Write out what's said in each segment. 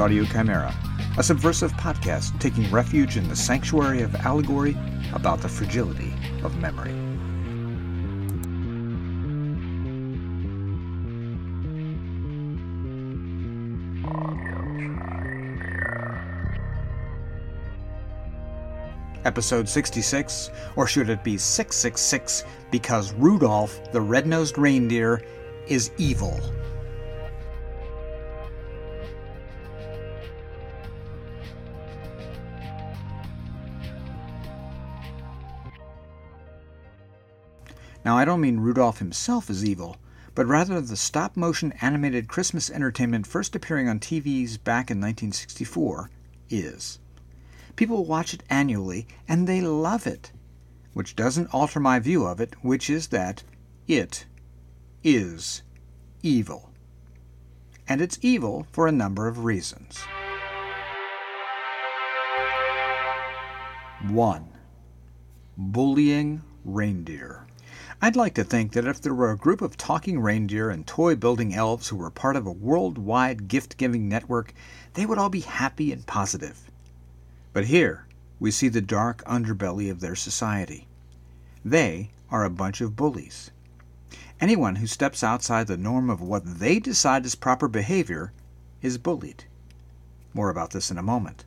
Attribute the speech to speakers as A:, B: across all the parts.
A: Audio Chimera, a subversive podcast taking refuge in the sanctuary of allegory about the fragility of memory. Episode 66, or should it be 666 because Rudolph the red nosed reindeer is evil? Now, I don't mean Rudolph himself is evil, but rather the stop motion animated Christmas entertainment first appearing on TVs back in 1964 is. People watch it annually and they love it, which doesn't alter my view of it, which is that it is evil. And it's evil for a number of reasons. 1. Bullying reindeer. I'd like to think that if there were a group of talking reindeer and toy building elves who were part of a worldwide gift giving network, they would all be happy and positive. But here we see the dark underbelly of their society. They are a bunch of bullies. Anyone who steps outside the norm of what they decide is proper behavior is bullied. More about this in a moment.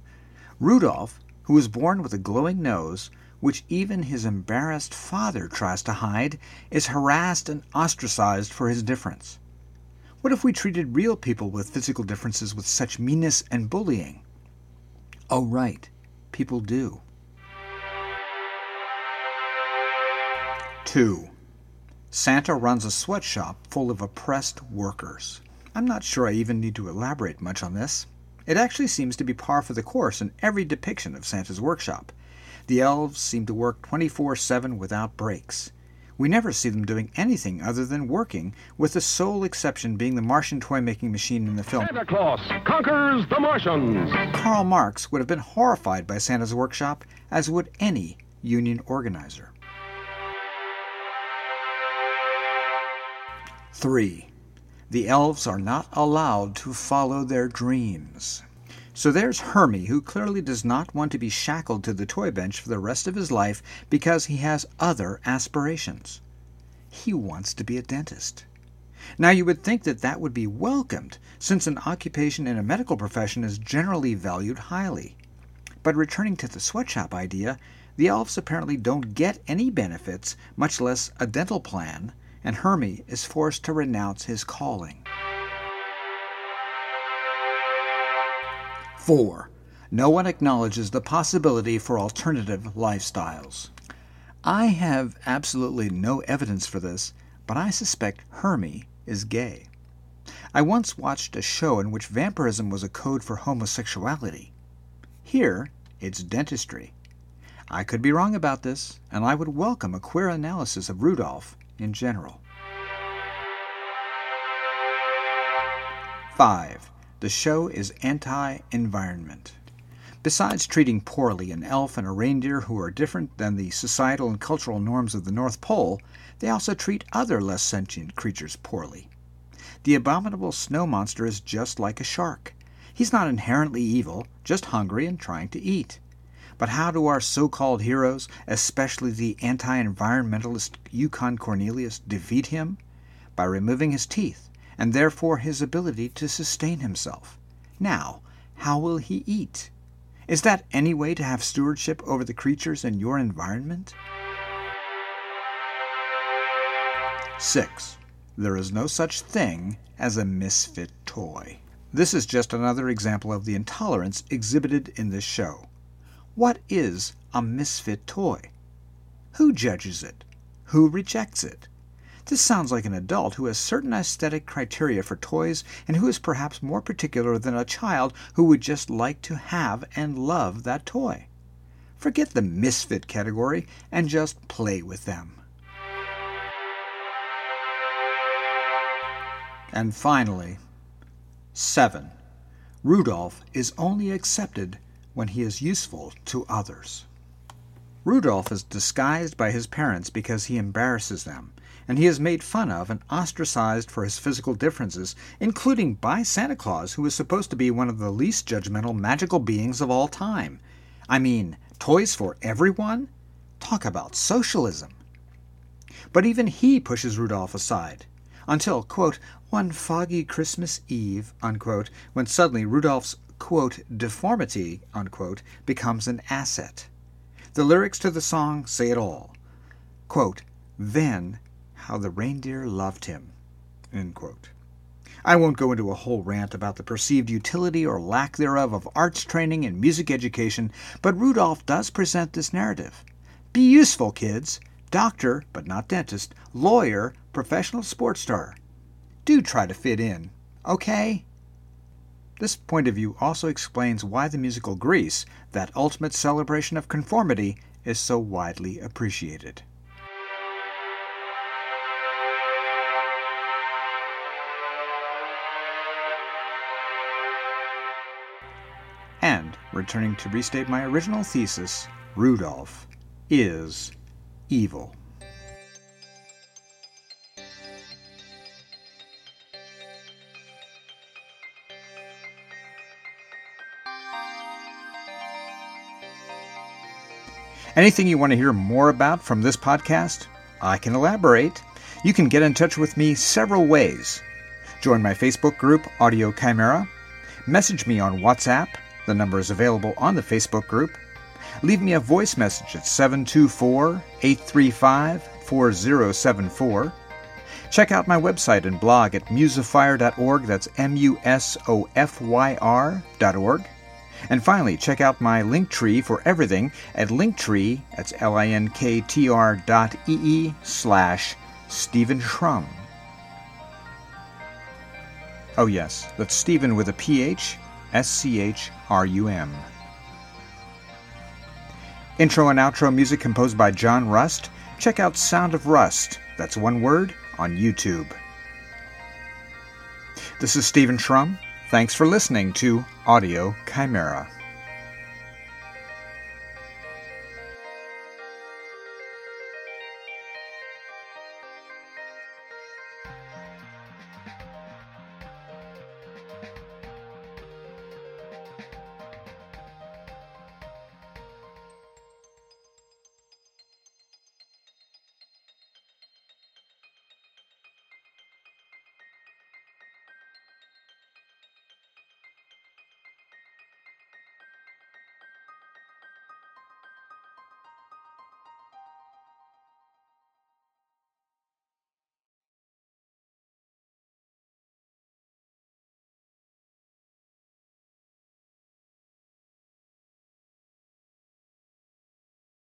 A: Rudolph, who was born with a glowing nose, which even his embarrassed father tries to hide, is harassed and ostracized for his difference. What if we treated real people with physical differences with such meanness and bullying? Oh, right, people do. 2. Santa runs a sweatshop full of oppressed workers. I'm not sure I even need to elaborate much on this. It actually seems to be par for the course in every depiction of Santa's workshop. The elves seem to work 24 7 without breaks. We never see them doing anything other than working, with the sole exception being the Martian toy making machine in the film.
B: Santa Claus conquers the Martians.
A: Karl Marx would have been horrified by Santa's workshop, as would any union organizer. 3. The elves are not allowed to follow their dreams. So there's Hermie, who clearly does not want to be shackled to the toy bench for the rest of his life because he has other aspirations. He wants to be a dentist. Now, you would think that that would be welcomed, since an occupation in a medical profession is generally valued highly. But returning to the sweatshop idea, the elves apparently don't get any benefits, much less a dental plan, and Hermie is forced to renounce his calling. 4. No one acknowledges the possibility for alternative lifestyles. I have absolutely no evidence for this, but I suspect Hermie is gay. I once watched a show in which vampirism was a code for homosexuality. Here, it's dentistry. I could be wrong about this, and I would welcome a queer analysis of Rudolph in general. 5. The show is anti environment. Besides treating poorly an elf and a reindeer who are different than the societal and cultural norms of the North Pole, they also treat other less sentient creatures poorly. The abominable snow monster is just like a shark. He's not inherently evil, just hungry and trying to eat. But how do our so called heroes, especially the anti environmentalist Yukon Cornelius, defeat him? By removing his teeth and therefore his ability to sustain himself. Now, how will he eat? Is that any way to have stewardship over the creatures in your environment? 6. There is no such thing as a misfit toy. This is just another example of the intolerance exhibited in this show. What is a misfit toy? Who judges it? Who rejects it? This sounds like an adult who has certain aesthetic criteria for toys and who is perhaps more particular than a child who would just like to have and love that toy. Forget the misfit category and just play with them. And finally, 7. Rudolph is only accepted when he is useful to others. Rudolph is disguised by his parents because he embarrasses them, and he is made fun of and ostracized for his physical differences, including by Santa Claus, who is supposed to be one of the least judgmental magical beings of all time. I mean, toys for everyone? Talk about socialism. But even he pushes Rudolph aside, until, quote, one foggy Christmas Eve, unquote, when suddenly Rudolph's, quote, deformity, unquote, becomes an asset. The lyrics to the song say it all. Quote, then how the reindeer loved him. I won't go into a whole rant about the perceived utility or lack thereof of arts training and music education, but Rudolph does present this narrative. Be useful, kids. Doctor, but not dentist. Lawyer, professional sports star. Do try to fit in, okay? This point of view also explains why the musical Grease, that ultimate celebration of conformity, is so widely appreciated. And, returning to restate my original thesis, Rudolph is evil. Anything you want to hear more about from this podcast? I can elaborate. You can get in touch with me several ways. Join my Facebook group, Audio Chimera. Message me on WhatsApp. The number is available on the Facebook group. Leave me a voice message at 724 835 4074. Check out my website and blog at musofyr.org. That's M U S O F Y R.org. And finally, check out my link tree for everything at linktree, that's L-I-N-K-T-R dot E-E slash Stephen Schrum. Oh yes, that's Stephen with a P-H, S-C-H-R-U-M. Intro and outro music composed by John Rust. Check out Sound of Rust, that's one word, on YouTube. This is Stephen Schrum. Thanks for listening to Audio Chimera.